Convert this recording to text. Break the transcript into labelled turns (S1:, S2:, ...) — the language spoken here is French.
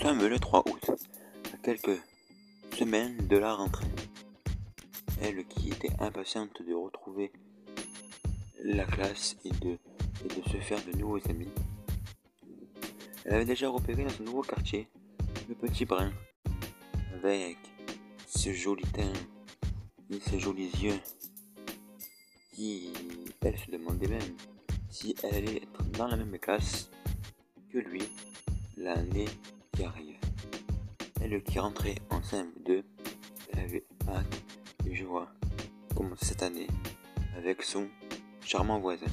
S1: sommes le 3 août, à quelques semaines de la rentrée. Elle qui était impatiente de retrouver la classe et de, se faire de nouveaux amis. Elle avait déjà repéré dans ce nouveau quartier le petit brin, avec ce joli teint et ses jolis yeux, qui, elle se demandait même si elle allait être dans la même classe que lui l'année qui arrive. Elle qui rentrait en CM2, elle avait hâte et joie comme cette année avec son charmant voisin.